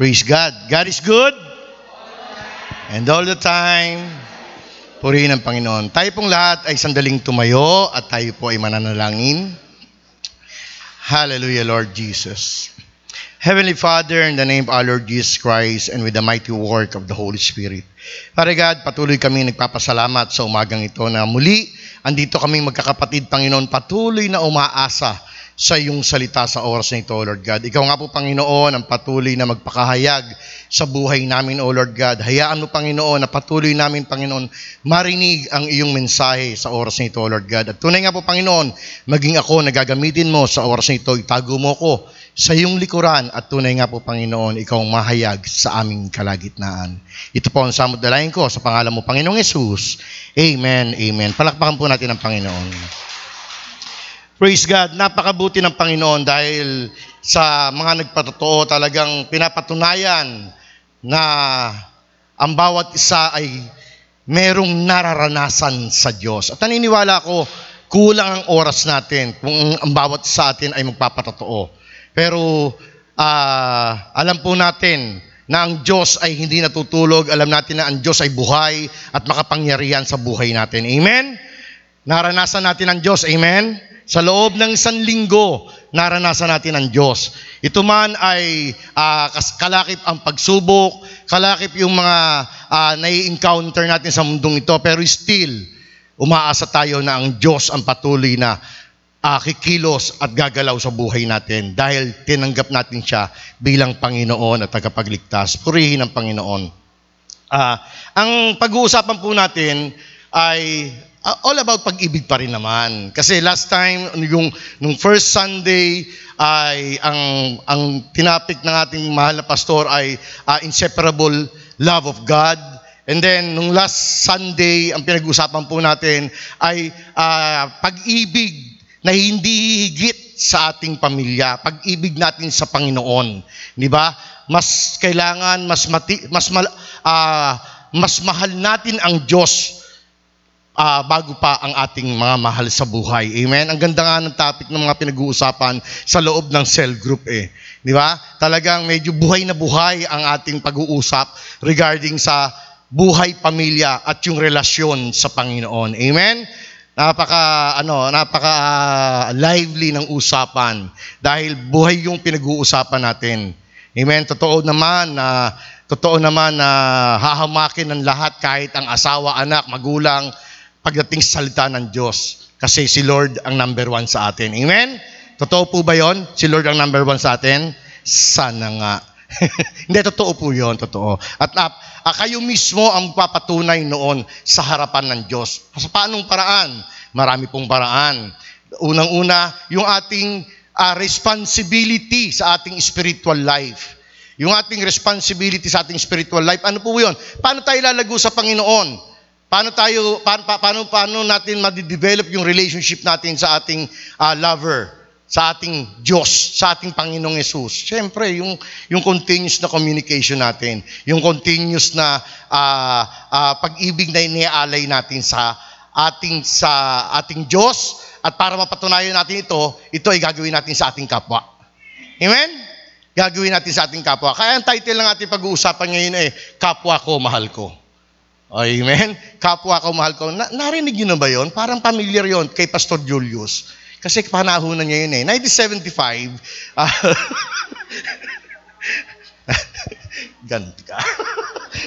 Praise God. God is good. And all the time, purihin ang Panginoon. Tayo pong lahat ay sandaling tumayo at tayo po ay mananalangin. Hallelujah, Lord Jesus. Heavenly Father, in the name of our Lord Jesus Christ and with the mighty work of the Holy Spirit. Father God, patuloy kami nagpapasalamat sa umagang ito na muli, andito kaming magkakapatid, Panginoon, patuloy na umaasa sa iyong salita sa oras na ito, Lord God. Ikaw nga po, Panginoon, ang patuloy na magpakahayag sa buhay namin, O Lord God. Hayaan mo, Panginoon, na patuloy namin, Panginoon, marinig ang iyong mensahe sa oras na ito, Lord God. At tunay nga po, Panginoon, maging ako na gagamitin mo sa oras na ito, itago mo ko sa iyong likuran at tunay nga po, Panginoon, ikaw ang mahayag sa aming kalagitnaan. Ito po ang samot dalayan ko sa pangalan mo, Panginoong Yesus. Amen, amen. Palakpakan po natin ang Panginoon. Praise God, napakabuti ng Panginoon dahil sa mga nagpatotoo talagang pinapatunayan na ang bawat isa ay merong nararanasan sa Diyos. At naniniwala ko, kulang ang oras natin kung ang bawat isa atin ay magpapatotoo. Pero ah, alam po natin na ang Diyos ay hindi natutulog. Alam natin na ang Diyos ay buhay at makapangyarihan sa buhay natin. Amen? Naranasan natin ang Diyos. Amen? Sa loob ng isang linggo, naranasan natin ang Diyos. Ito man ay kas- kalakip ang pagsubok, kalakip yung mga ah, nai-encounter natin sa mundong ito, pero still, umaasa tayo na ang Diyos ang patuloy na ah, kikilos at gagalaw sa buhay natin dahil tinanggap natin siya bilang Panginoon at tagapagligtas. Purihin ang Panginoon. Ah, ang pag-uusapan po natin ay ah, all about pag-ibig pa rin naman. Kasi last time yung nung first Sunday ay ang ang tinapik ng ating mahal na pastor ay ah, inseparable love of God. And then nung last Sunday ang pinag-usapan po natin ay ah, pag-ibig na hindi higit sa ating pamilya, pag-ibig natin sa Panginoon, 'di ba? Mas kailangan mas mati, mas mal, ah, mas mahal natin ang Diyos ah, bago pa ang ating mga mahal sa buhay. Amen. Ang ganda nga ng topic ng mga pinag-uusapan sa loob ng cell group eh. Di ba? Talagang medyo buhay na buhay ang ating pag-uusap regarding sa buhay pamilya at yung relasyon sa Panginoon. Amen. Napaka ano, napaka lively ng usapan dahil buhay yung pinag-uusapan natin. Amen. Totoo naman na totoo naman na hahamakin ng lahat kahit ang asawa, anak, magulang pagdating sa salita ng Diyos. Kasi si Lord ang number one sa atin. Amen? Totoo po ba yon? Si Lord ang number one sa atin? Sana nga. Hindi, totoo po yon, totoo. At ah, kayo mismo ang papatunay noon sa harapan ng Diyos. Sa paanong paraan? Marami pong paraan. Unang-una, yung ating ah, responsibility sa ating spiritual life. Yung ating responsibility sa ating spiritual life, ano po yun? Paano tayo lalago sa Panginoon? Paano tayo paano paano, paano natin ma-develop yung relationship natin sa ating ah, lover, sa ating Diyos, sa ating Panginoong Yesus? Siyempre, yung yung continuous na communication natin, yung continuous na ah, ah, pag-ibig na iniaalay natin sa ating sa ating Diyos at para mapatunayan natin ito, ito ay gagawin natin sa ating kapwa. Amen? Gagawin natin sa ating kapwa. Kaya ang title ng ating pag-uusapan ngayon ay Kapwa ko, Mahal ko. Amen? Kapwa ko, mahal ko. Na, narinig niyo na ba yon? Parang familiar yon kay Pastor Julius. Kasi panahonan niya yun eh. 1975, ah, ganti ka.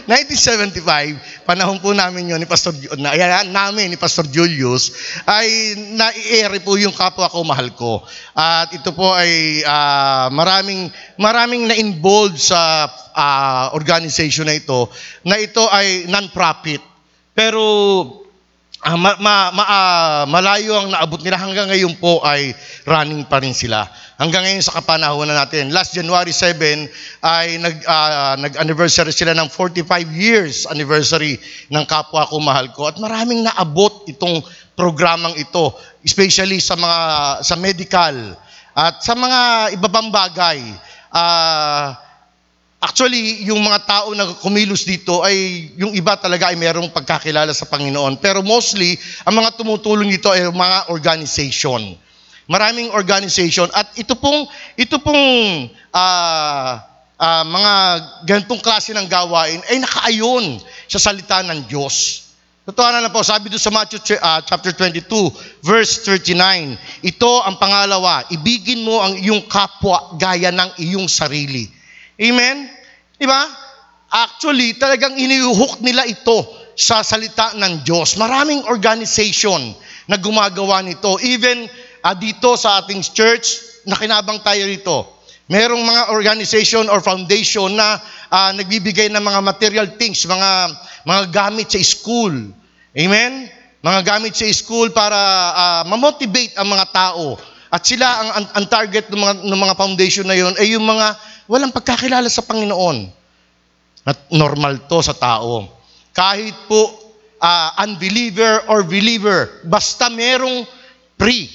1975, panahon po namin yun ni Pastor, na, namin ni Pastor Julius, ay nai-air po yung kapwa ko, mahal ko. At ito po ay ah, maraming, maraming na-involved sa ah, organization na ito, na ito ay non-profit. Pero ah, ma, ma, ma- ah, malayo ang naabot nila hanggang ngayon po ay running pa rin sila. Hanggang ngayon sa kapanahonan natin. Last January 7 ay nag, ah, nag-anniversary sila ng 45 years anniversary ng Kapwa Ko Mahal Ko. At maraming naabot itong programang ito, especially sa mga sa medical at sa mga iba pang bagay. Ah, Actually, yung mga tao na kumilos dito ay yung iba talaga ay merong pagkakilala sa Panginoon. Pero mostly, ang mga tumutulong dito ay mga organization. Maraming organization at ito pong ito pong ah ah, mga ganitong klase ng gawain ay nakaayon sa salita ng Diyos. Totoo na po, sabi doon sa Matthew ah, chapter 22, verse 39, ito ang pangalawa, ibigin mo ang iyong kapwa gaya ng iyong sarili. Amen? Di ba? Actually, talagang iniuhok nila ito sa salita ng Diyos. Maraming organization na gumagawa nito. Even ah, dito sa ating church, nakinabang tayo rito. Merong mga organization or foundation na ah, nagbibigay ng mga material things, mga mga gamit sa school. Amen? Mga gamit sa school para ah, ma-motivate ang mga tao. At sila ang, ang, ang target ng mga, ng mga foundation na yon ay yung mga walang pagkakilala sa Panginoon. At normal to sa tao. Kahit po ah, unbeliever or believer, basta merong pre,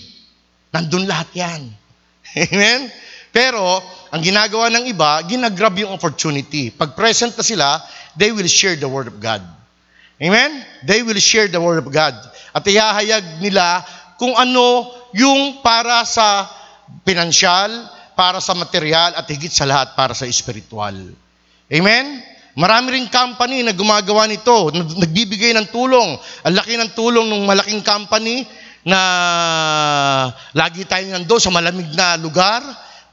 nandun lahat yan. Amen? Pero, ang ginagawa ng iba, ginagrab yung opportunity. Pag present na sila, they will share the Word of God. Amen? They will share the Word of God. At ihahayag nila kung ano yung para sa pinansyal, para sa material, at higit sa lahat para sa spiritual. Amen? Marami ring company na gumagawa nito, nag- nagbibigay ng tulong. Ang laki ng tulong ng malaking company na lagi tayo nandoon sa malamig na lugar.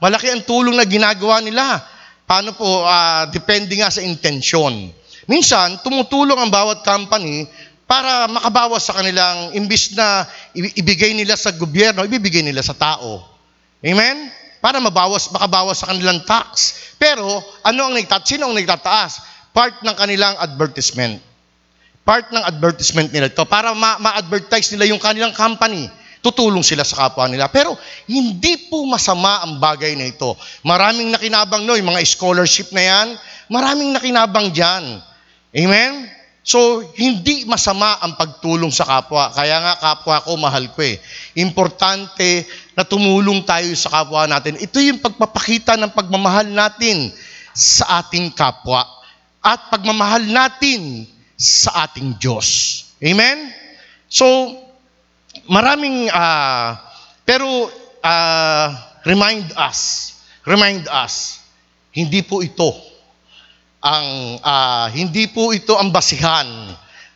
Malaki ang tulong na ginagawa nila. Paano po? Ah, depende nga sa intensyon. Minsan, tumutulong ang bawat company para makabawas sa kanilang, imbis na ibigay nila sa gobyerno, ibibigay nila sa tao. Amen? Para mabawas, makabawas sa kanilang tax. Pero, ano ang nagtataas? Sino ang nagtataas? Part ng kanilang advertisement. Part ng advertisement nila ito. Para ma- ma-advertise nila yung kanilang company. Tutulong sila sa kapwa nila. Pero, hindi po masama ang bagay na ito. Maraming nakinabang no, yung mga scholarship na yan. Maraming nakinabang dyan. Amen? So, hindi masama ang pagtulong sa kapwa. Kaya nga, kapwa ko, mahal ko eh. Importante na tumulong tayo sa kapwa natin. Ito yung pagpapakita ng pagmamahal natin sa ating kapwa. At pagmamahal natin sa ating Diyos. Amen? So, maraming, ah, pero ah, remind us, remind us, hindi po ito ang ah, hindi po ito ang basihan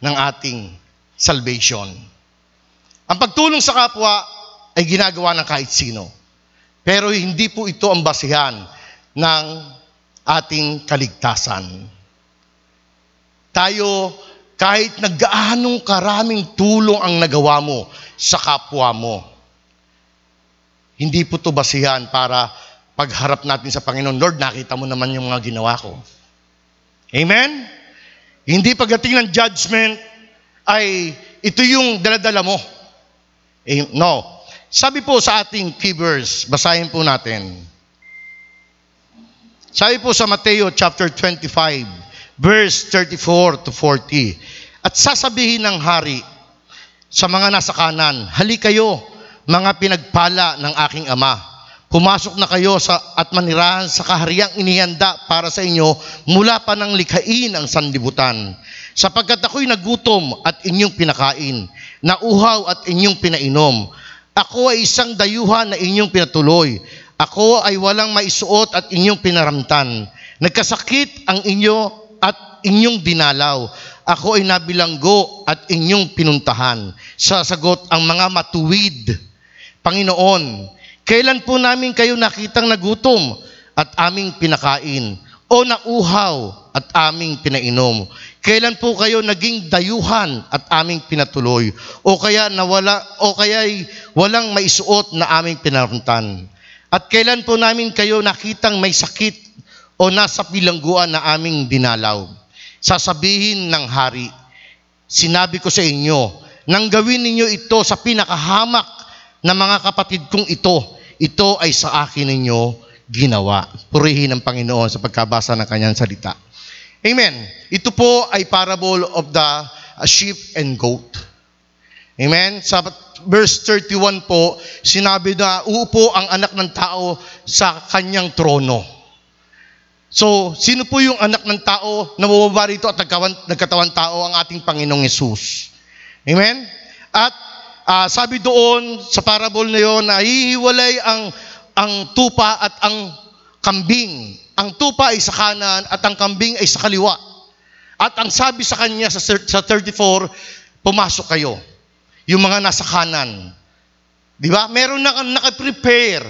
ng ating salvation. Ang pagtulong sa kapwa ay ginagawa ng kahit sino. Pero hindi po ito ang basihan ng ating kaligtasan. Tayo, kahit naggaanong karaming tulong ang nagawa mo sa kapwa mo, hindi po ito basihan para pagharap natin sa Panginoon, Lord, nakita mo naman yung mga ginawa ko. Amen? Hindi pagdating ng judgment ay ito yung daladala mo. No. Sabi po sa ating key verse, basahin po natin. Sabi po sa Mateo chapter 25, verse 34 to 40. At sasabihin ng hari sa mga nasa kanan, Hali kayo, mga pinagpala ng aking ama. Pumasok na kayo sa, at manirahan sa kahariang inihanda para sa inyo mula pa ng likhain ang sanlibutan. Sapagkat ako'y nagutom at inyong pinakain, nauhaw at inyong pinainom. Ako ay isang dayuhan na inyong pinatuloy. Ako ay walang maisuot at inyong pinaramtan. Nagkasakit ang inyo at inyong dinalaw. Ako ay nabilanggo at inyong pinuntahan. Sasagot ang mga matuwid. Panginoon, kailan po namin kayo nakitang nagutom at aming pinakain o nauhaw at aming pinainom? Kailan po kayo naging dayuhan at aming pinatuloy o kaya nawala o kaya walang maisuot na aming pinaruntan? At kailan po namin kayo nakitang may sakit o nasa bilangguan na aming dinalaw? Sasabihin ng hari, sinabi ko sa inyo, nang gawin ninyo ito sa pinakahamak na mga kapatid kong ito, ito ay sa akin ninyo ginawa. Purihin ng Panginoon sa pagkabasa ng kanyang salita. Amen. Ito po ay parable of the uh, sheep and goat. Amen. Sa verse 31 po, sinabi na uupo ang anak ng tao sa kanyang trono. So, sino po yung anak ng tao na bumaba rito at nagkawan, nagkatawan tao ang ating Panginoong Yesus? Amen? At ah, sabi doon sa parable na yon na hihiwalay ang, ang tupa at ang kambing. ang tupa ay sa kanan at ang kambing ay sa kaliwa. At ang sabi sa kanya sa, thir- sa 34, pumasok kayo. Yung mga nasa kanan. Di ba? Meron na naka-prepare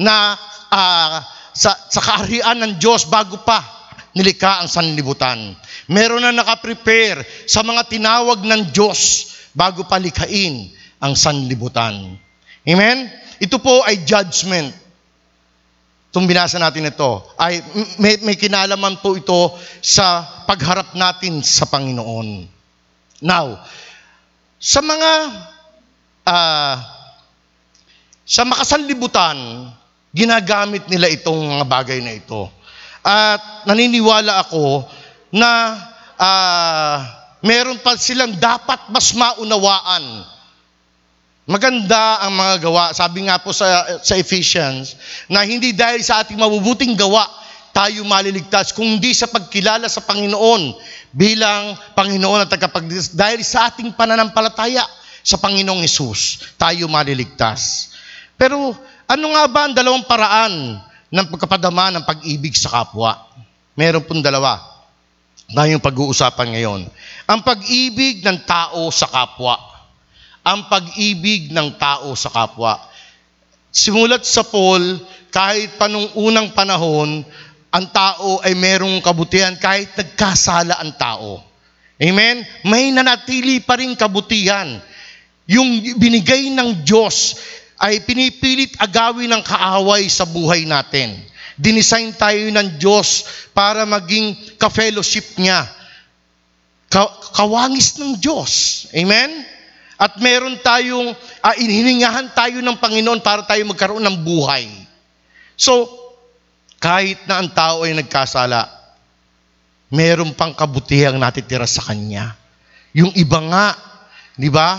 na ah, sa, sa kaharian ng Diyos bago pa nilikha ang sanlibutan. Meron na naka-prepare sa mga tinawag ng Diyos bago pa likhain ang sanlibutan. Amen? Ito po ay judgment. Itong binasa natin ito, ay may, may kinalaman po ito sa pagharap natin sa Panginoon. Now, sa mga ah, sa makasanlibutan, ginagamit nila itong mga bagay na ito. At naniniwala ako na ah, meron pa silang dapat mas maunawaan. Maganda ang mga gawa. Sabi nga po sa, sa Ephesians, na hindi dahil sa ating mabubuting gawa, tayo maliligtas, kundi sa pagkilala sa Panginoon bilang Panginoon at tagapagligtas. Dahil sa ating pananampalataya sa Panginoong Yesus, tayo maliligtas. Pero ano nga ba ang dalawang paraan ng pagkapadama ng pag-ibig sa kapwa? Meron pong dalawa na yung pag-uusapan ngayon. Ang pag-ibig ng tao sa kapwa. Ang pag-ibig ng tao sa kapwa. Simulat sa Paul, kahit panung unang panahon, ang tao ay merong kabutihan kahit nagkasala ang tao. Amen? May nanatili pa rin kabutihan. Yung binigay ng Diyos ay pinipilit agawin ng kaaway sa buhay natin. Dinesign tayo ng Diyos para maging ka-fellowship niya. Ka- kawangis ng Diyos. Amen? At meron tayong, uh, hiningahan tayo ng Panginoon para tayo magkaroon ng buhay. So, kahit na ang tao ay nagkasala, meron pang kabutihang natitira sa Kanya. Yung iba nga, di ba,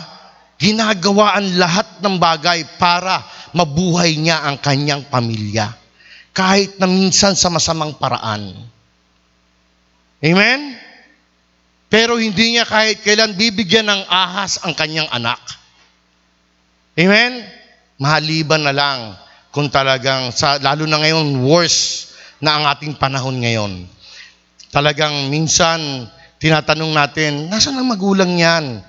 ginagawa ang lahat ng bagay para mabuhay niya ang kanyang pamilya. Kahit na minsan sa masamang paraan. Amen? Pero hindi niya kahit kailan bibigyan ng ahas ang kanyang anak. Amen? Mahaliban na lang kung talagang, sa, lalo na ngayon, worse na ang ating panahon ngayon. Talagang minsan, tinatanong natin, nasaan ang magulang yan?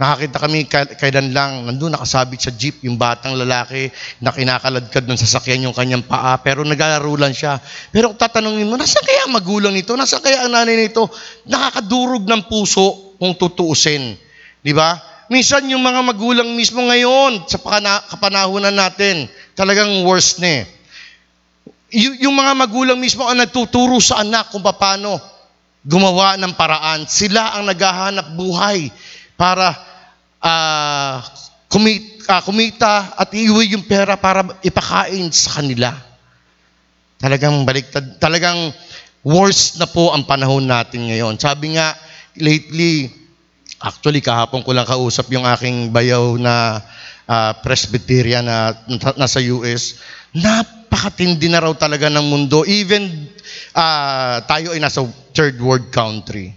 Nakakita kami kailan lang, nandun nakasabit sa jeep yung batang lalaki na kinakaladkad ng sasakyan yung kanyang paa, pero naglalaro lang siya. Pero tatanungin mo, nasaan kaya ang magulang nito? Nasaan kaya ang nanay nito? Nakakadurog ng puso kung tutuusin. Di ba? Minsan yung mga magulang mismo ngayon, sa kapanahunan natin, talagang worst na eh. Y- yung mga magulang mismo ang nagtuturo sa anak kung paano gumawa ng paraan. Sila ang naghahanap buhay para uh, kumita, uh, kumita at iuwi yung pera para ipakain sa kanila. Talagang baliktad, talagang worse na po ang panahon natin ngayon. Sabi nga, lately, actually kahapon ko lang kausap yung aking bayaw na uh, Presbyterian na nasa US, napakatindi na raw talaga ng mundo. Even uh, tayo ay nasa third world country.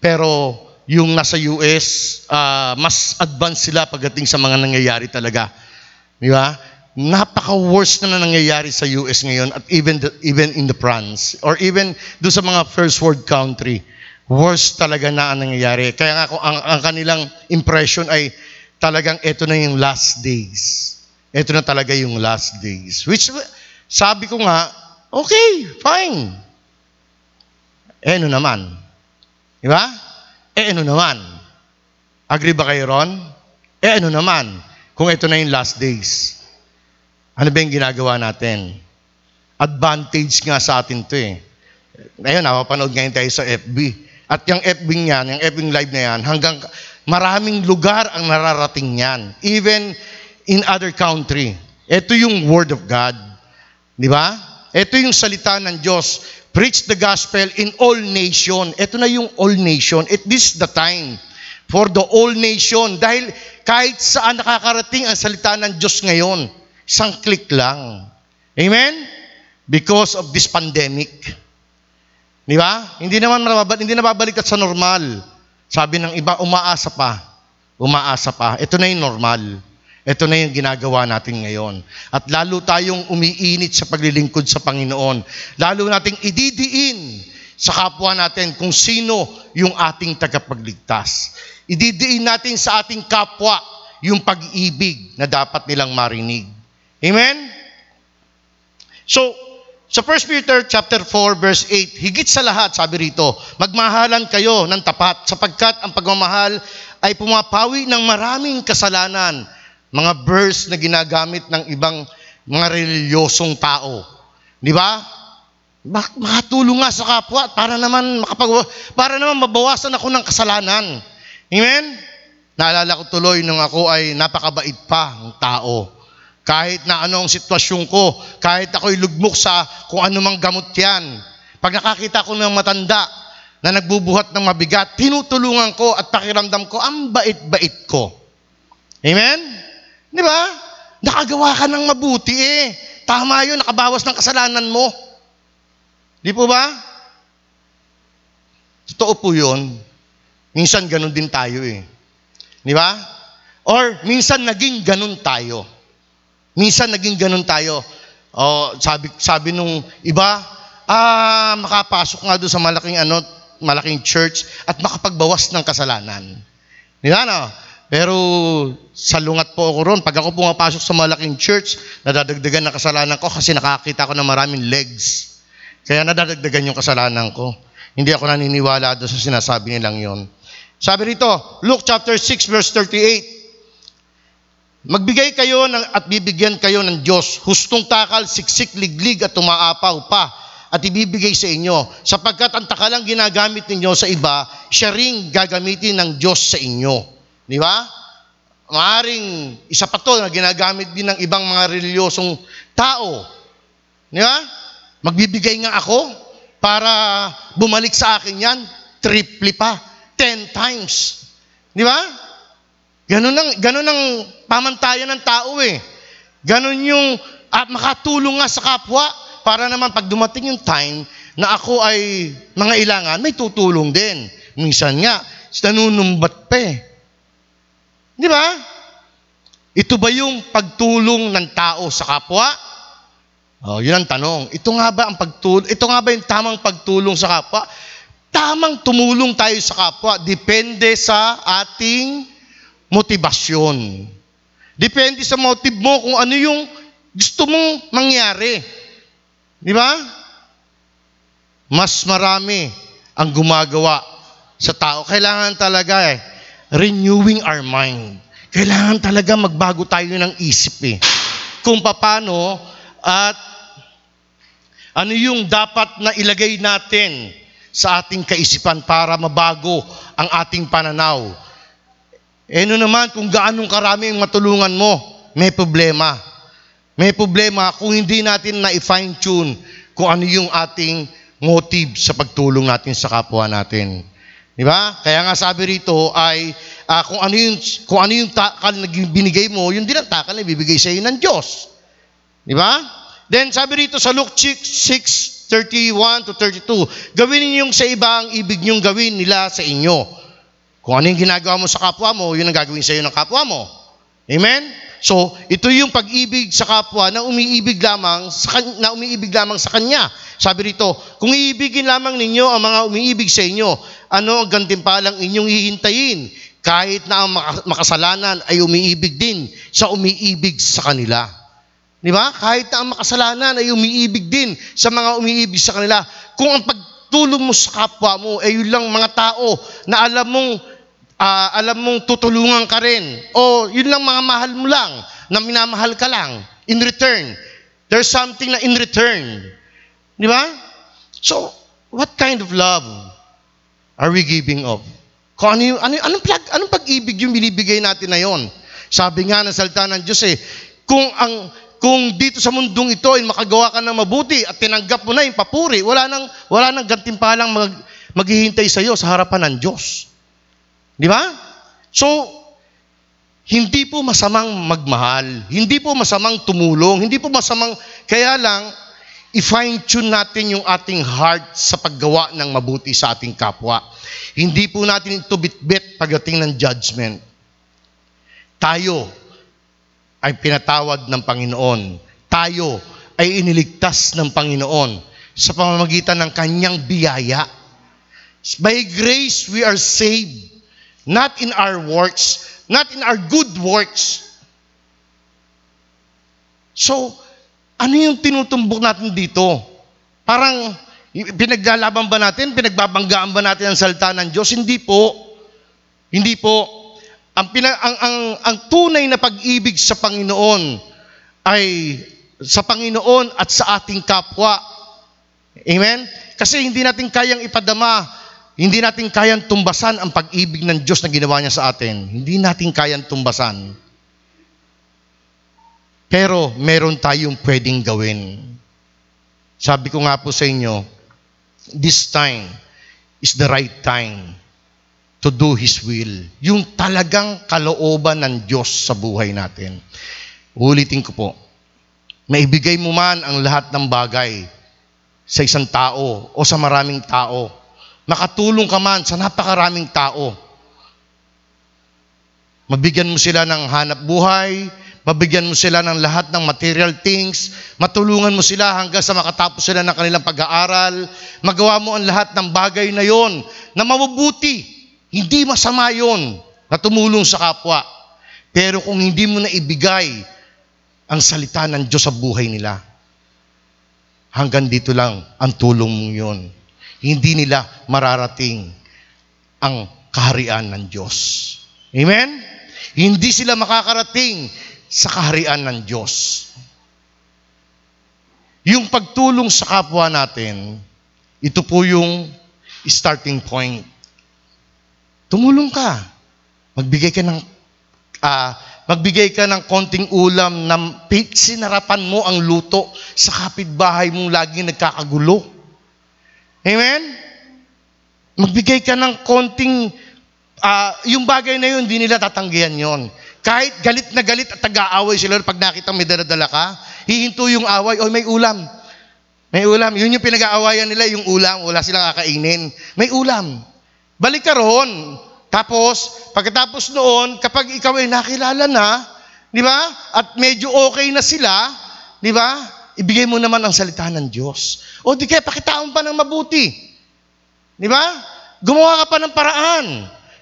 Pero yung nasa US, uh, ah, mas advanced sila pagdating sa mga nangyayari talaga. Di ba? Napaka-worst na, na nangyayari sa US ngayon at even the, even in the France or even do sa mga first world country. Worst talaga na ang nangyayari. Kaya nga kung ang, ang kanilang impression ay talagang ito na yung last days. Ito na talaga yung last days. Which sabi ko nga, okay, fine. Eh, naman? Di ba? Eh ano naman? Agree ba kayo ron? Eh ano naman? Kung ito na yung last days. Ano ba yung ginagawa natin? Advantage nga sa atin to eh. Ngayon, napapanood ngayon tayo sa FB. At yung FB niyan, yung FB live na yan, hanggang maraming lugar ang nararating niyan. Even in other country. Ito yung Word of God. Di ba? Ito yung salita ng Diyos. Preach the gospel in all nation. Ito na yung all nation. It is the time for the all nation. Dahil kahit saan nakakarating ang salita ng Diyos ngayon, isang click lang. Amen? Because of this pandemic. Di ba? Hindi naman mababalik, hindi nababalik sa normal. Sabi ng iba, umaasa pa. Umaasa pa. Ito na yung normal. Ito na yung ginagawa natin ngayon. At lalo tayong umiinit sa paglilingkod sa Panginoon. Lalo nating ididiin sa kapwa natin kung sino yung ating tagapagligtas. Ididiin natin sa ating kapwa yung pag-ibig na dapat nilang marinig. Amen? So, sa 1 Peter chapter 4 verse 8, higit sa lahat, sabi rito, magmahalan kayo ng tapat sapagkat ang pagmamahal ay pumapawi ng maraming kasalanan mga verse na ginagamit ng ibang mga reliyosong tao. Di ba? Bak- makatulong nga sa kapwa para naman makapag para naman mabawasan ako ng kasalanan. Amen? Naalala ko tuloy nung ako ay napakabait pa ng tao. Kahit na anong sitwasyon ko, kahit ako'y lugmok sa kung ano mang gamot yan. Pag nakakita ko ng matanda na nagbubuhat ng mabigat, tinutulungan ko at pakiramdam ko, ang bait-bait ko. Amen? Di ba? Nakagawa ka ng mabuti eh. Tama yun, nakabawas ng kasalanan mo. Di po ba? Totoo po yun. Minsan ganun din tayo eh. Di ba? Or minsan naging ganun tayo. Minsan naging ganun tayo. O, sabi, sabi nung iba, ah, makapasok nga doon sa malaking ano, malaking church at makapagbawas ng kasalanan. Di ba no? Pero salungat po ako ron. Pag ako pumapasok sa malaking church, nadadagdagan na kasalanan ko kasi nakakita ko ng maraming legs. Kaya nadadagdagan yung kasalanan ko. Hindi ako naniniwala doon sa sinasabi nilang yon. Sabi rito, Luke chapter 6 verse 38, Magbigay kayo ng, at bibigyan kayo ng Diyos, hustong takal, siksik, liglig at tumaapaw pa at ibibigay sa inyo. Sapagkat ang takalang ginagamit ninyo sa iba, siya ring gagamitin ng Diyos sa inyo. Di ba? Maaring isa pa to na ginagamit din ng ibang mga reliyosong tao. Di ba? Magbibigay nga ako para bumalik sa akin yan, triple pa, ten times. Di ba? Ganun ang, ganun ang pamantayan ng tao eh. Ganun yung at makatulong nga sa kapwa para naman pag dumating yung time na ako ay mga ilangan, may tutulong din. Minsan nga, nanunumbat pa eh. Di ba? Ito ba yung pagtulong ng tao sa kapwa? Oh, yun ang tanong. Ito nga ba ang pagtulong? Ito nga ba yung tamang pagtulong sa kapwa? Tamang tumulong tayo sa kapwa depende sa ating motivasyon. Depende sa motive mo kung ano yung gusto mong mangyari. Di ba? Mas marami ang gumagawa sa tao. Kailangan talaga eh, renewing our mind. Kailangan talaga magbago tayo ng isip eh. Kung paano at ano yung dapat na ilagay natin sa ating kaisipan para mabago ang ating pananaw. Eh no naman, kung gaano karami ang matulungan mo, may problema. May problema kung hindi natin na i-fine tune kung ano yung ating motive sa pagtulong natin sa kapwa natin. Di ba? Kaya nga sabi rito ay uh, kung ano yung kung ano yung takal na binigay mo, yun din ang takal na ibibigay sa iyo ng Diyos. Di ba? Then sabi rito sa Luke 6:31 to 32, gawin niyo sa iba ang ibig niyong gawin nila sa inyo. Kung ano yung ginagawa mo sa kapwa mo, yun ang gagawin sa iyo ng kapwa mo. Amen? So, ito yung pag-ibig sa kapwa na umiibig lamang sa, na umiibig lamang sa kanya. Sabi rito, kung iibigin lamang ninyo ang mga umiibig sa inyo, ano ang gantimpalang inyong hihintayin? Kahit na ang makasalanan ay umiibig din sa umiibig sa kanila. Di ba? Kahit na ang makasalanan ay umiibig din sa mga umiibig sa kanila. Kung ang pagtulong mo sa kapwa mo ay yun lang mga tao na alam mong uh, alam mong tutulungan ka rin o yun lang mga mahal mo lang na minamahal ka lang in return. There's something na in return. Di ba? So, what kind of love are we giving of? Kung ano yung, ano, anong, plag, anong pag-ibig yung binibigay natin na yon? Sabi nga ng salita ng Diyos eh, kung ang kung dito sa mundong ito ay makagawa ka ng mabuti at tinanggap mo na yung papuri, wala nang, wala nang gantimpalang mag, maghihintay sa iyo sa harapan ng Diyos. Di ba? So, hindi po masamang magmahal, hindi po masamang tumulong, hindi po masamang, kaya lang, i-fine tune natin yung ating heart sa paggawa ng mabuti sa ating kapwa. Hindi po natin ito bitbit pagdating ng judgment. Tayo, ay pinatawad ng Panginoon. Tayo ay iniligtas ng Panginoon sa pamamagitan ng kanyang biyaya. By grace we are saved, not in our works, not in our good works. So, ano yung tinutumbok natin dito? Parang pinaglalaban ba natin, pinagbabanggaan ba natin ang salita ng Diyos? Hindi po. Hindi po. Ang, pina, ang, ang, ang tunay na pag-ibig sa Panginoon ay sa Panginoon at sa ating kapwa. Amen? Kasi hindi natin kayang ipadama, hindi natin kayang tumbasan ang pag-ibig ng Diyos na ginawa niya sa atin. Hindi natin kayang tumbasan. Pero meron tayong pwedeng gawin. Sabi ko nga po sa inyo, this time is the right time to do His will. Yung talagang kalooban ng Diyos sa buhay natin. Ulitin ko po, maibigay mo man ang lahat ng bagay sa isang tao o sa maraming tao. Makatulong ka man sa napakaraming tao. Mabigyan mo sila ng hanap buhay, mabigyan mo sila ng lahat ng material things, matulungan mo sila hanggang sa makatapos sila ng kanilang pag-aaral, magawa mo ang lahat ng bagay na yon na mabubuti. Hindi masama yon na tumulong sa kapwa. Pero kung hindi mo na ibigay ang salita ng Diyos sa buhay nila, hanggang dito lang ang tulong mo yun. Hindi nila mararating ang kaharian ng Diyos. Amen? Hindi sila makakarating sa kaharian ng Diyos. Yung pagtulong sa kapwa natin, ito po yung starting point. Tumulong ka. Magbigay ka ng ah, magbigay ka ng konting ulam na sinarapan mo ang luto sa kapitbahay mong laging nagkakagulo. Amen? Magbigay ka ng konting ah, yung bagay na yun, hindi nila tatanggihan yon. Kahit galit na galit at tag-aaway sila pag nakita may daladala ka, hihinto yung away, oy may ulam. May ulam. Yun yung pinag-aawayan nila, yung ulam. Wala silang kakainin. May ulam. Balik ka roon. Tapos, pagkatapos noon, kapag ikaw ay nakilala na, di ba? At medyo okay na sila, di ba? Ibigay mo naman ang salita ng Diyos. O di kaya pakitaon pa ng mabuti. Di ba? Gumawa ka pa ng paraan.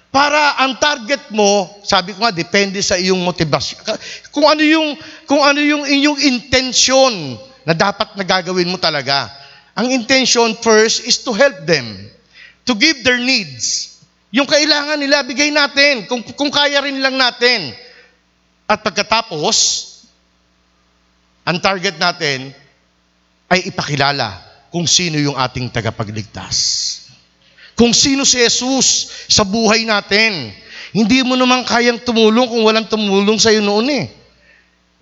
Para ang target mo, sabi ko nga, depende sa iyong motivasyon. Kung ano yung, kung ano yung inyong intensyon na dapat nagagawin mo talaga. Ang intention first is to help them. To give their needs. Yung kailangan nila, bigay natin. Kung, kung kaya rin lang natin. At pagkatapos, ang target natin ay ipakilala kung sino yung ating tagapagligtas. Kung sino si Jesus sa buhay natin. Hindi mo naman kayang tumulong kung walang tumulong sa iyo noon eh.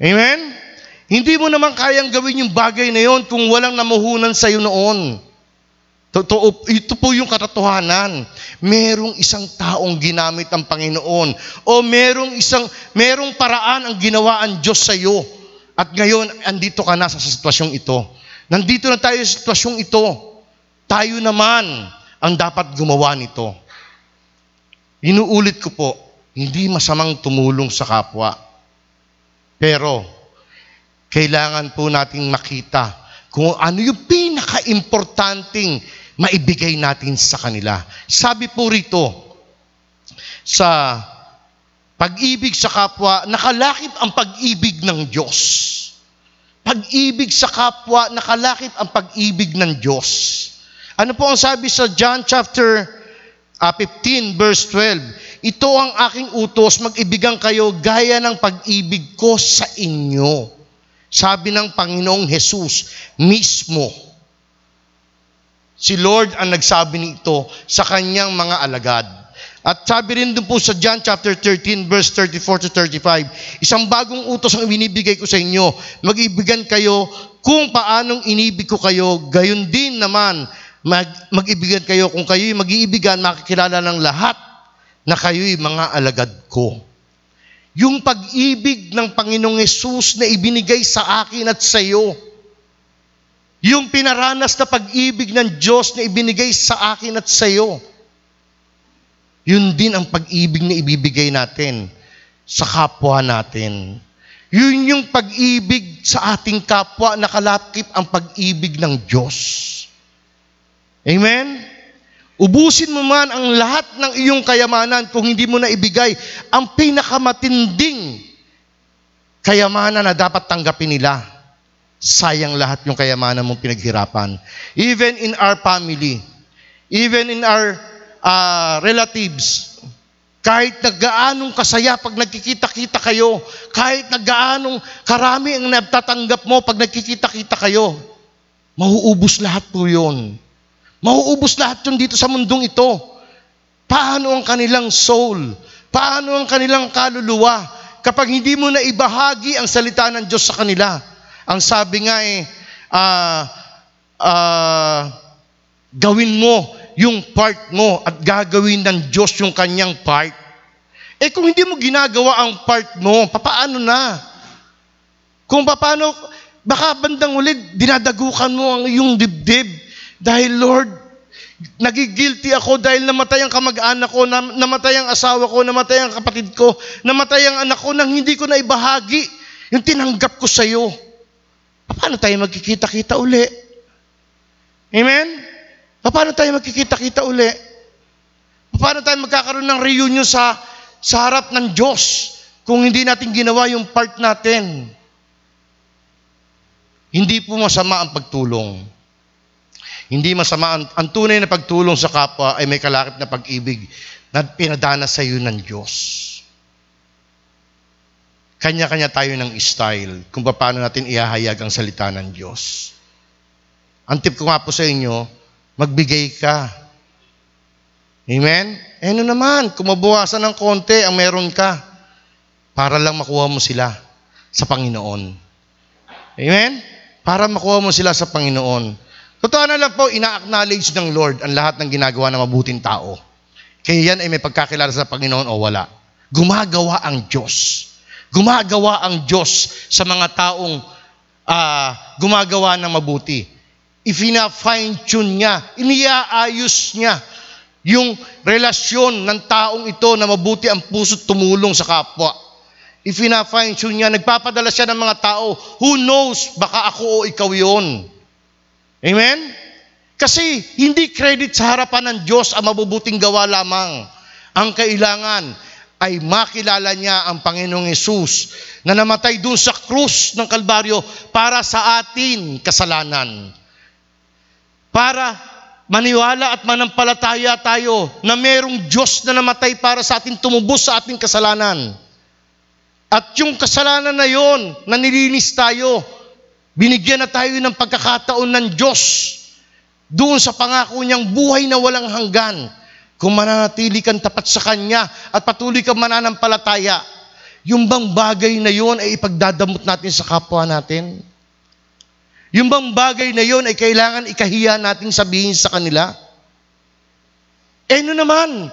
Amen? Hindi mo naman kayang gawin yung bagay na yon kung walang namuhunan sa iyo noon. Totoo, ito po yung katotohanan. Merong isang taong ginamit ang Panginoon o merong isang merong paraan ang ginawa ang Diyos sa iyo. At ngayon andito ka na sa sitwasyong ito. Nandito na tayo sa sitwasyong ito. Tayo naman ang dapat gumawa nito. Inuulit ko po, hindi masamang tumulong sa kapwa. Pero, kailangan po nating makita kung ano yung pinaka-importanting maibigay natin sa kanila. Sabi po rito, sa pag-ibig sa kapwa, nakalakip ang pag-ibig ng Diyos. Pag-ibig sa kapwa, nakalakip ang pag-ibig ng Diyos. Ano po ang sabi sa John chapter uh, 15 verse 12? Ito ang aking utos, mag-ibigan kayo gaya ng pag-ibig ko sa inyo. Sabi ng Panginoong Jesus mismo. Si Lord ang nagsabi nito sa kanyang mga alagad. At sabi rin doon po sa John chapter 13 verse 34 to 35, isang bagong utos ang ibinibigay ko sa inyo. Mag-ibigan kayo kung paanong inibig ko kayo, gayon din naman mag, mag-ibigan kayo. Kung kayo'y mag-iibigan, makikilala ng lahat na kayo'y mga alagad ko. Yung pag-ibig ng Panginoong Yesus na ibinigay sa akin at sa iyo, yung pinaranas na pag-ibig ng Diyos na ibinigay sa akin at sa iyo, yun din ang pag-ibig na ibibigay natin sa kapwa natin. Yun yung pag-ibig sa ating kapwa, nakalakip ang pag-ibig ng Diyos. Amen? Ubusin mo man ang lahat ng iyong kayamanan kung hindi mo na ibigay ang pinakamatinding kayamanan na dapat tanggapin nila. Sayang lahat yung kayamanan mong pinaghirapan. Even in our family, even in our uh, relatives, kahit nagaanong kasaya pag nagkikita-kita kayo, kahit nagaanong karami ang natatanggap mo pag nagkikita-kita kayo, mauubos lahat po yun. Mauubos lahat yun dito sa mundong ito. Paano ang kanilang soul? Paano ang kanilang kaluluwa? Kapag hindi mo na ibahagi ang salita ng Diyos sa kanila. Ang sabi nga eh, uh, uh, gawin mo yung part mo at gagawin ng Diyos yung kanyang part. Eh kung hindi mo ginagawa ang part mo, papaano na? Kung paano, baka bandang ulit, dinadagukan mo ang iyong dibdib. Dahil Lord, nagigilty ako dahil namatay ang kamag-anak ko, namatay ang asawa ko, namatay ang kapatid ko, namatay ang anak ko nang hindi ko na ibahagi yung tinanggap ko sa iyo. Paano tayo magkikita-kita uli? Amen? Paano tayo magkikita-kita uli? Paano tayo magkakaroon ng reunion sa, sa harap ng Diyos kung hindi natin ginawa yung part natin? Hindi po masama ang pagtulong. Hindi masama ang, ang tunay na pagtulong sa kapwa ay may kalakip na pag-ibig na pinadana sa iyo ng Diyos. Kanya-kanya tayo ng style kung paano natin ihahayag ang salita ng Diyos. Ang tip ko nga po sa inyo, magbigay ka. Amen? Eh ano naman, kung mabawasan ng konti ang meron ka, para lang makuha mo sila sa Panginoon. Amen? Para makuha mo sila sa Panginoon. Totoo na lang po, ina-acknowledge ng Lord ang lahat ng ginagawa ng mabuting tao. Kaya yan ay may pagkakilala sa Panginoon o wala. Gumagawa ang Diyos. Gumagawa ang Diyos sa mga taong uh, gumagawa ng mabuti ifina-fine tune niya, iniaayos niya yung relasyon ng taong ito na mabuti ang puso't tumulong sa kapwa. Ifina-fine tune niya, nagpapadala siya ng mga tao, who knows, baka ako o ikaw yon. Amen? Kasi hindi credit sa harapan ng Diyos ang mabubuting gawa lamang. Ang kailangan ay makilala niya ang Panginoong Yesus na namatay doon sa krus ng Kalbaryo para sa atin kasalanan para maniwala at manampalataya tayo na merong Diyos na namatay para sa atin tumubos sa ating kasalanan. At yung kasalanan na yon, na nilinis tayo, binigyan na tayo ng pagkakataon ng Diyos doon sa pangako niyang buhay na walang hanggan. Kung mananatili kang tapat sa Kanya at patuloy kang mananampalataya, yung bang bagay na yon ay ipagdadamot natin sa kapwa natin? Yung bang bagay na yon ay kailangan ikahiya nating sabihin sa kanila? Eh no naman,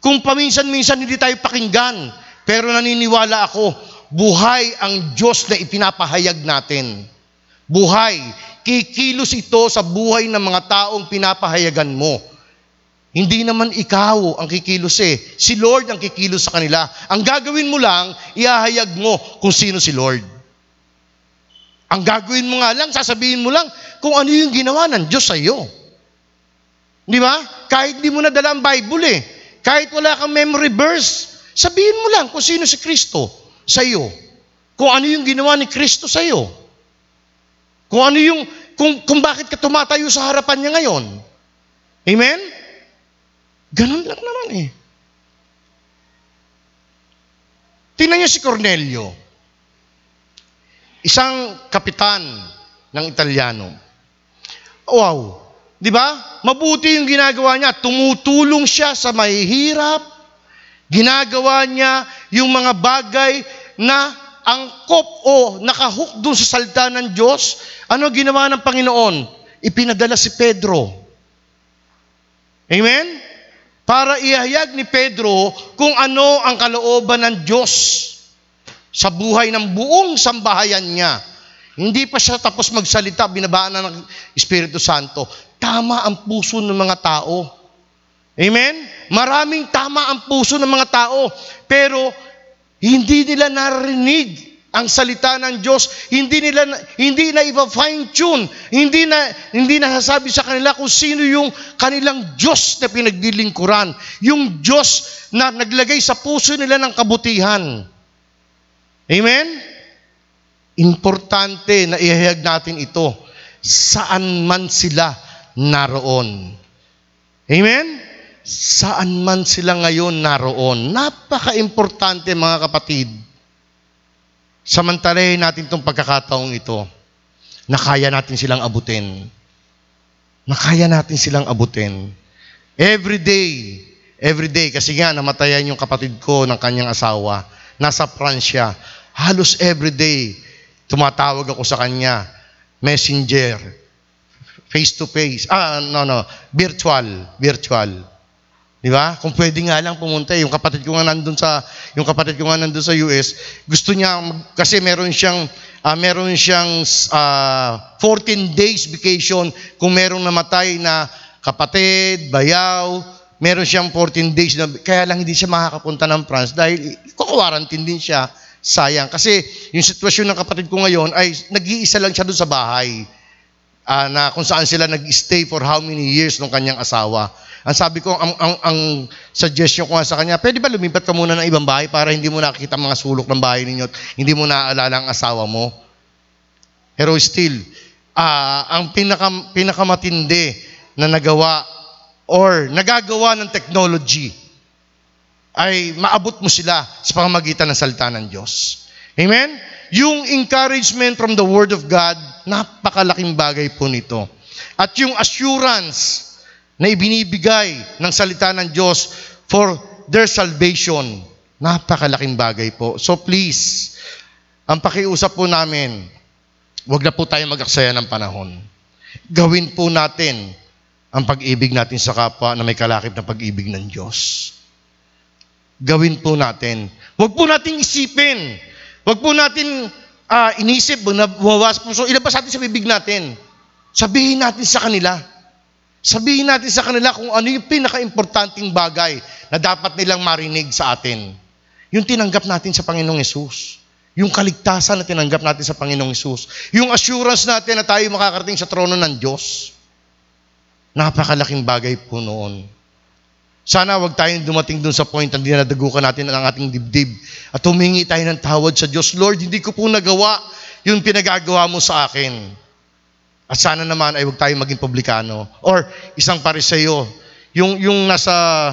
kung paminsan-minsan hindi tayo pakinggan, pero naniniwala ako, buhay ang Diyos na ipinapahayag natin. Buhay. Kikilos ito sa buhay ng mga taong pinapahayagan mo. Hindi naman ikaw ang kikilos eh. Si Lord ang kikilos sa kanila. Ang gagawin mo lang, ihahayag mo kung sino si Lord. Ang gagawin mo nga lang, sasabihin mo lang kung ano yung ginawa ng Diyos sa iyo. Di ba? Kahit di mo nadala ang Bible eh. Kahit wala kang memory verse, sabihin mo lang kung sino si Kristo sa iyo. Kung ano yung ginawa ni Kristo sa iyo. Kung ano yung, kung, kung bakit ka tumatayo sa harapan niya ngayon. Amen? Ganun lang naman eh. Tingnan niyo si Cornelio. Isang kapitan ng Italiano. Wow. Di ba? Mabuti yung ginagawa niya. Tumutulong siya sa mahihirap. Ginagawa niya yung mga bagay na angkop o nakahook doon sa salita ng Diyos. Ano ginawa ng Panginoon? Ipinadala si Pedro. Amen? Para ihayag ni Pedro kung ano ang kalooban ng Diyos sa buhay ng buong sambahayan niya. Hindi pa siya tapos magsalita, binabaan na ng Espiritu Santo. Tama ang puso ng mga tao. Amen? Maraming tama ang puso ng mga tao, pero hindi nila narinig ang salita ng Diyos, hindi nila hindi na iba fine tune, hindi na hindi nasasabi sa kanila kung sino yung kanilang Diyos na pinaglilingkuran, yung Diyos na naglagay sa puso nila ng kabutihan. Amen? Importante na ihayag natin ito saan man sila naroon. Amen? Saan man sila ngayon naroon. Napaka-importante mga kapatid. Samantalahin natin itong pagkakataong ito na kaya natin silang abutin. Na kaya natin silang abutin. Every day, every day, kasi nga namatayan yung kapatid ko ng kanyang asawa. Nasa Pransya. Halos every day, tumatawag ako sa kanya. Messenger. Face to face. Ah, no, no. Virtual. Virtual. Di ba? Kung pwede nga lang pumunta, yung kapatid ko nga nandun sa yung kapatid ko nga nandun sa US, gusto niya kasi meron siyang ah, meron siyang ah, 14 days vacation kung merong namatay na kapatid, bayaw, meron siyang 14 days na kaya lang hindi siya makakapunta ng France dahil kukuwarantin din siya. Sayang kasi yung sitwasyon ng kapatid ko ngayon ay nag-iisa lang siya doon sa bahay ah, na kung saan sila nag-stay for how many years ng kanyang asawa. Ang sabi ko, ang, ang, ang suggestion ko nga sa kanya, pwede ba lumipat ka muna ng ibang bahay para hindi mo nakikita mga sulok ng bahay ninyo at hindi mo naaalala ang asawa mo? Pero still, ah, ang pinaka, pinakamatindi na nagawa or nagagawa ng technology ay maabot mo sila sa pamamagitan ng salita ng Diyos. Amen? Yung encouragement from the Word of God, napakalaking bagay po nito. At yung assurance na ibinibigay ng salita ng Diyos for their salvation, napakalaking bagay po. So please, ang pakiusap po namin, wag na po tayo mag-aksaya ng panahon. Gawin po natin ang pag-ibig natin sa kapwa na may kalakip na pag-ibig ng Diyos. Gawin po natin. Huwag po nating isipin. Huwag po natin ah, inisip, na bumawas po. So, ilabas natin sa bibig natin. Sabihin natin sa kanila. Sabihin natin sa kanila kung ano yung pinaka-importanting bagay na dapat nilang marinig sa atin. Yung tinanggap natin sa Panginoong Yesus. Yung kaligtasan na tinanggap natin sa Panginoong Yesus. Yung assurance natin na tayo makakarating sa trono ng Diyos. Napakalaking bagay po noon. Sana wag tayong dumating dun sa point na dinadagukan natin ang ating dibdib at humingi tayo ng tawad sa Diyos. Lord, hindi ko po nagawa yung pinagagawa mo sa akin. At sana naman ay huwag tayong maging publikano. Or isang pariseyo. Yung, yung nasa,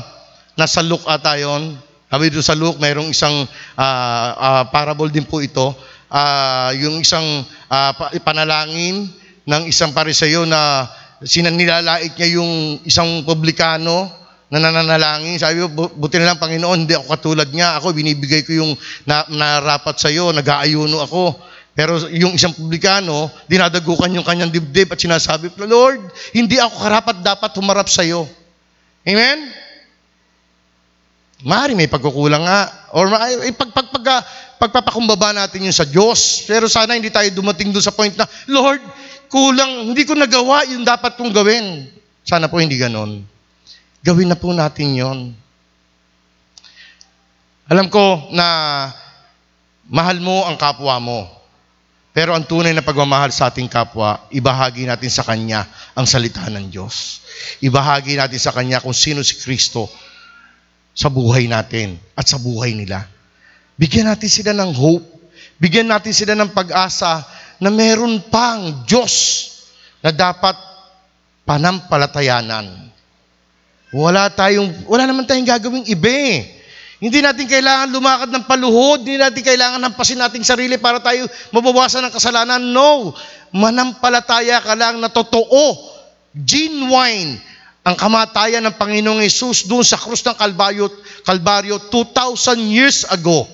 nasa Luke ata yun. Sabi doon sa Luke, mayroong isang ah, ah, parable din po ito. Ah, yung isang pa- panalangin ng isang pariseyo na sinanilalait niya yung isang publikano na nananalangin. Sabi ko, "Bu- buti na lang Panginoon, hindi ako katulad niya. Ako, binibigay ko yung na, narapat sa iyo, nag-aayuno ako. Pero yung isang publikano, dinadagukan yung kanyang dibdib at sinasabi, Lord, hindi ako karapat dapat humarap sa iyo. Amen? Mari may pagkukulang nga. Or ay, pag, pag, pag, pagpapakumbaba natin yun sa Diyos. Pero sana hindi tayo dumating doon sa point na, Lord, kulang, hindi ko nagawa yung dapat kong gawin. Sana po hindi ganon. Gawin na po natin yon. Alam ko na mahal mo ang kapwa mo. Pero ang tunay na pagmamahal sa ating kapwa, ibahagi natin sa Kanya ang salita ng Diyos. Ibahagi natin sa Kanya kung sino si Kristo sa buhay natin at sa buhay nila. Bigyan natin sila ng hope. Bigyan natin sila ng pag-asa na meron pang Diyos na dapat panampalatayanan. Wala tayong, wala naman tayong gagawing iba eh. Hindi natin kailangan lumakad ng paluhod, hindi natin kailangan hampasin nating sarili para tayo mabawasan ng kasalanan. No, manampalataya ka lang na totoo, genuine, ang kamatayan ng Panginoong Yesus doon sa krus ng Kalbaryo, Kalbaryo 2,000 years ago.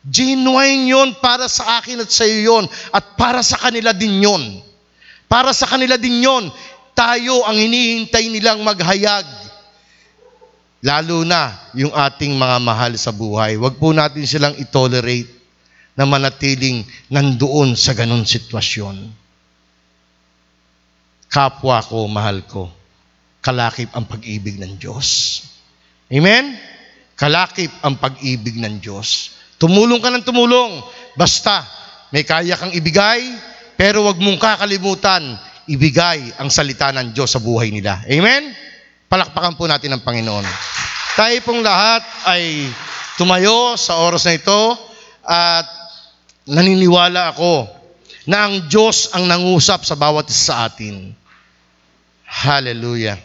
Genuine yon para sa akin at sa iyo yon at para sa kanila din yon. Para sa kanila din yon, tayo ang hinihintay nilang maghayag. Lalo na yung ating mga mahal sa buhay. Huwag po natin silang itolerate na manatiling nandoon sa ganun sitwasyon. Kapwa ko, mahal ko, kalakip ang pag-ibig ng Diyos. Amen? Kalakip ang pag-ibig ng Diyos. Tumulong ka ng tumulong basta may kaya kang ibigay, pero wag mong kakalimutan, ibigay ang salita ng Diyos sa buhay nila. Amen? Palakpakan po natin ang Panginoon. Tayo pong lahat ay tumayo sa oras na ito at naniniwala ako na ang Diyos ang nangusap sa bawat isa sa atin. Hallelujah.